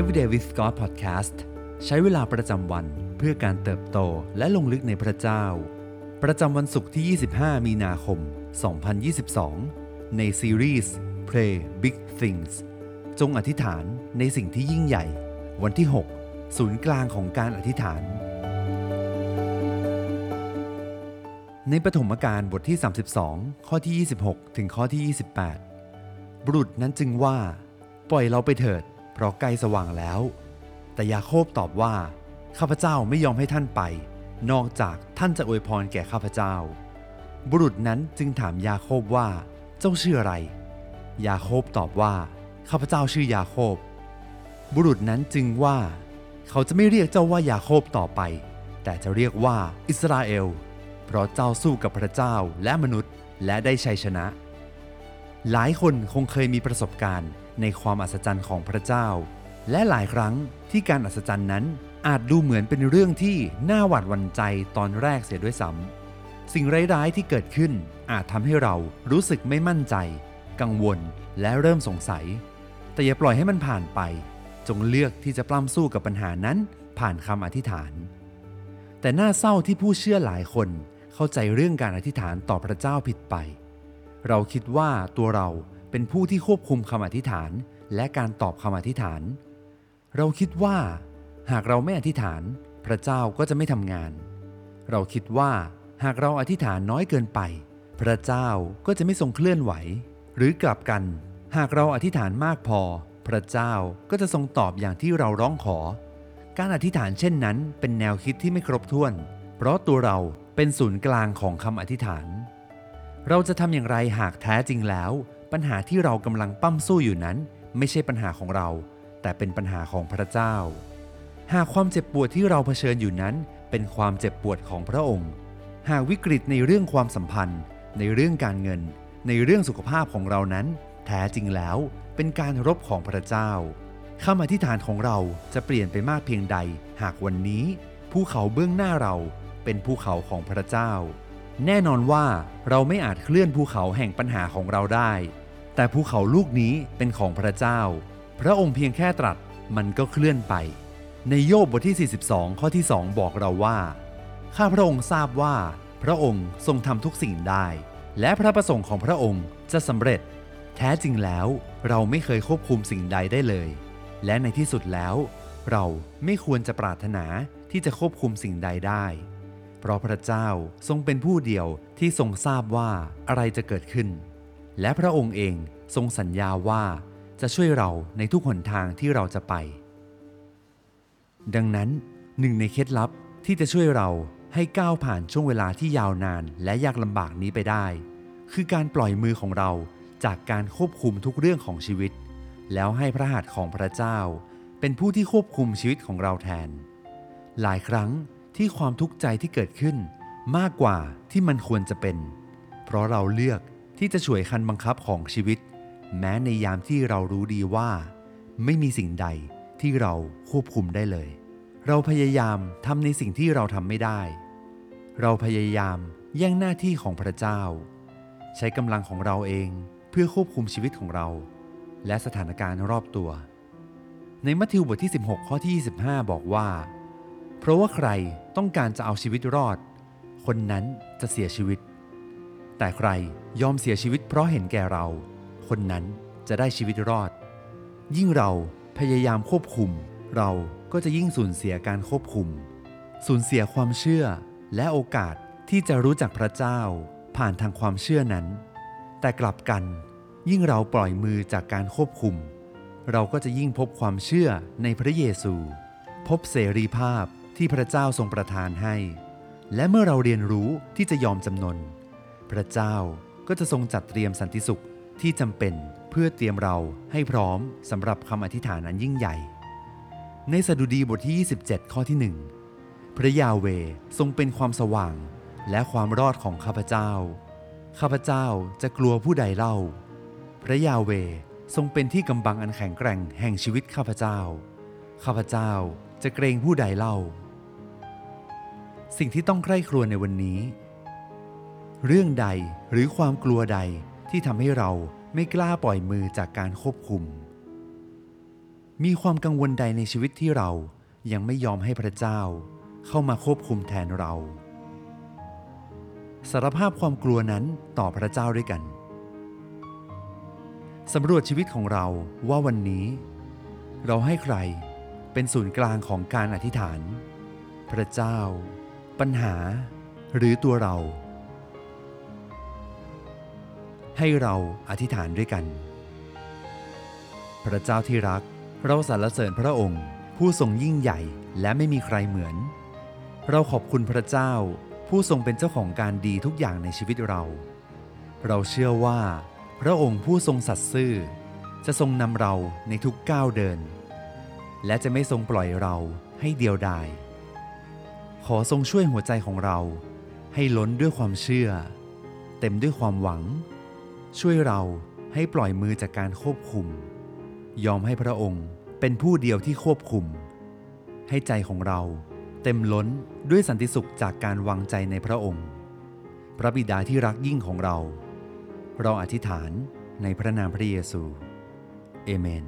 Everyday with God Podcast ใช้เวลาประจำวันเพื่อการเติบโตและลงลึกในพระเจ้า ประจำวันศุกร์ที่ 25 มีนาคม 2022 ในซีรีส์ Pray Big Things จงอธิษฐานในสิ่งที่ยิ่งใหญ่ วันที่ 6 ศูนย์กลางของการอธิษฐาน ในปฐมกาลบทที่ 32 ข้อที่ 26 ถึงข้อที่ 28 บุรุษนั้นจึงว่า ปล่อยเราไปเถิด เพราะใกล้สว่างแล้ว แต่ยาโคบตอบว่า ข้าพเจ้าไม่ยอมให้ท่านไป นอกจากท่านจะอวยพรแก่ข้าพเจ้า บุรุษนั้นจึงถามยาโคบว่า เจ้าชื่ออะไร ยาโคบตอบว่า ข้าพเจ้าชื่อยาโคบ บุรุษนั้นจึงว่า เขาจะไม่เรียกเจ้าว่ายาโคบต่อไป แต่จะเรียกว่าอิสราเอล เพราะเจ้าสู้กับพระเจ้าและมนุษย์และได้ชัยชนะ หลายคนคงเคยมีประสบการณ์ ในความอัศจรรย์ของพระเจ้า และหลายครั้งที่การอัศจรรย์นั้นอาจดูเหมือนเป็นเรื่องที่น่าหวาดหวั่นใจตอนแรกเสียด้วยซ้ำสิ่งร้ายๆที่เกิดขึ้นอาจทำให้เรารู้สึกไม่มั่นใจ กังวลและเริ่มสงสัย แต่อย่าปล่อยให้มันผ่านไป จงเลือกที่จะปล้ำสู้กับปัญหานั้นผ่านคำอธิษฐาน แต่น่าเศร้าที่ผู้เชื่อหลายคนเข้าใจเรื่องการอธิษฐานต่อพระเจ้าผิดไป เราคิดว่าตัวเรา เป็นผู้ที่ควบคุมคำอธิษฐานและการตอบคำอธิษฐาน เราคิดว่า หากเราไม่อธิษฐาน พระเจ้าก็จะไม่ทำงาน เราคิดว่าหากเราอธิษฐานน้อยเกินไป พระเจ้าก็จะไม่ทรงเคลื่อนไหว หรือกลับกัน หากเราอธิษฐานมากพอ พระเจ้าก็จะทรงตอบอย่างที่เราร้องขอ การอธิษฐานเช่นนั้นเป็นแนวคิดที่ไม่ครบถ้วน เพราะตัวเราเป็นศูนย์กลางของคำอธิษฐาน เราจะทำอย่างไรหากแท้จริงแล้ว ปัญหาที่เรากำลังปั้มสู้อยู่นั้น ไม่ใช่ปัญหาของเรา แต่เป็นปัญหาของพระเจ้า หากความเจ็บปวดที่เราเผชิญอยู่นั้น เป็นความเจ็บปวดของพระองค์ หากวิกฤตในเรื่องความสัมพันธ์ ในเรื่องการเงิน ในเรื่องสุขภาพของเรานั้น แท้จริงแล้วเป็นการรบของพระเจ้าคำอธิษฐานของเราจะเปลี่ยนไปมากเพียงใด หากวันนี้ภูเขาเบื้องหน้าเราเป็นภูเขาของพระเจ้า แน่นอนว่าเราไม่อาจเคลื่อนภูเขาแห่งปัญหาของเราได้ แต่ภูเขาลูกนี้เป็นของพระเจ้า พระองค์เพียงแค่ตรัสมันก็เคลื่อนไป ในโยบบทที่ 42 ข้อที่ 2 บอกเราว่า ข้าพระองค์ทราบว่า พระองค์ทรงทำทุกสิ่งได้ และพระประสงค์ของพระองค์จะสำเร็จ แท้จริงแล้วเราไม่เคยควบคุมสิ่งใดได้เลย และในที่สุดแล้ว เราไม่ควรจะปรารถนาที่จะควบคุมสิ่งใดได้ เพราะพระเจ้าทรงเป็นผู้เดียวที่ทรงทราบว่าอะไรจะเกิดขึ้น และพระองค์เองทรงสัญญาว่าจะช่วยเราในทุกหนทางที่เราจะไป ดังนั้นหนึ่งในเคล็ดลับที่จะช่วยเราให้ก้าวผ่านช่วงเวลาที่ยาวนานและยากลำบากนี้ไปได้ คือการปล่อยมือของเราจากการควบคุมทุกเรื่องของชีวิต แล้วให้พระหัตถ์ของพระเจ้า เป็นผู้ที่ควบคุมชีวิตของเราแทน หลายครั้งที่ความทุกข์ใจที่เกิดขึ้น มากกว่าที่มันควรจะเป็น เพราะเราเลือก ที่จะช่วยคันบังคับของชีวิต แม้ในยามที่เรารู้ดีว่า ไม่มีสิ่งใดที่เราควบคุมได้เลย เราพยายามทำในสิ่งที่เราทำไม่ได้ เราพยายามแย่งหน้าที่ของพระเจ้า ใช้กำลังของเราเองเพื่อควบคุมชีวิตของเรา และสถานการณ์รอบตัว ในมัทธิวบทที่ 16 ข้อที่ 25 บอกว่า เพราะว่าใครต้องการจะเอาชีวิตรอด คนนั้นจะเสียชีวิต แต่ใครยอมเสียชีวิตเพราะเห็นแก่เรา คนนั้นจะได้ชีวิตรอด ยิ่งเราพยายามควบคุม เราก็จะยิ่งสูญเสียการควบคุม สูญเสียความเชื่อและโอกาสที่จะรู้จักพระเจ้า ผ่านทางความเชื่อนั้น แต่กลับกัน ยิ่งเราปล่อยมือจากการควบคุม เราก็จะยิ่งพบความเชื่อในพระเยซู พบเสรีภาพที่พระเจ้าทรงประทานให้ และเมื่อเราเรียนรู้ที่จะยอมจำนน พระเจ้าก็จะทรงจัดเตรียมสันติสุขที่จำเป็นเพื่อเตรียมเราให้พร้อมสำหรับคำอธิษฐานอันยิ่งใหญ่ ในสดุดีบทที่ 27 ข้อที่ 1 พระยาเวทรงเป็นความสว่างและความรอดของข้าพเจ้า ข้าพเจ้าจะกลัวผู้ใดเล่า พระยาเวทรงเป็นที่กำบังอันแข็งแกร่งแห่งชีวิตข้าพเจ้า ข้าพเจ้าจะเกรงผู้ใดเล่า สิ่งที่ต้องใคร่ครวญในวันนี้ เรื่องใดหรือความกลัวใดที่ทำให้เราไม่กล้าปล่อยมือจากการควบคุม มีความกังวลใดในชีวิตที่เรายังไม่ยอมให้พระเจ้า เข้ามาควบคุมแทนเรา สารภาพความกลัวนั้นต่อพระเจ้าด้วยกันสำรวจชีวิตของเราว่าวันนี้ เราให้ใครเป็นศูนย์กลางของการอธิษฐาน พระเจ้า ปัญหา หรือตัวเรา ให้เราอธิษฐานด้วยกัน พระเจ้าที่รัก เราสรรเสริญพระองค์ ผู้ทรงยิ่งใหญ่และไม่มีใครเหมือน เราขอบคุณพระเจ้า ผู้ทรงเป็นเจ้าของการดีทุกอย่างในชีวิตเรา เราเชื่อว่า พระองค์ผู้ทรงสัตย์ซื่อ จะทรงนำเราในทุกก้าวเดิน และจะไม่ทรงปล่อยเราให้เดียวดาย ขอทรงช่วยหัวใจของเราให้ล้นด้วยความเชื่อ เต็มด้วยความหวัง ช่วยเราให้ปล่อยมือจากการควบคุม ยอมให้พระองค์เป็นผู้เดียวที่ควบคุม ให้ใจของเราเต็มล้นด้วยสันติสุขจากการวางใจในพระองค์ พระบิดาที่รักยิ่งของเรา เราอธิษฐานในพระนามพระเยซู เอเมน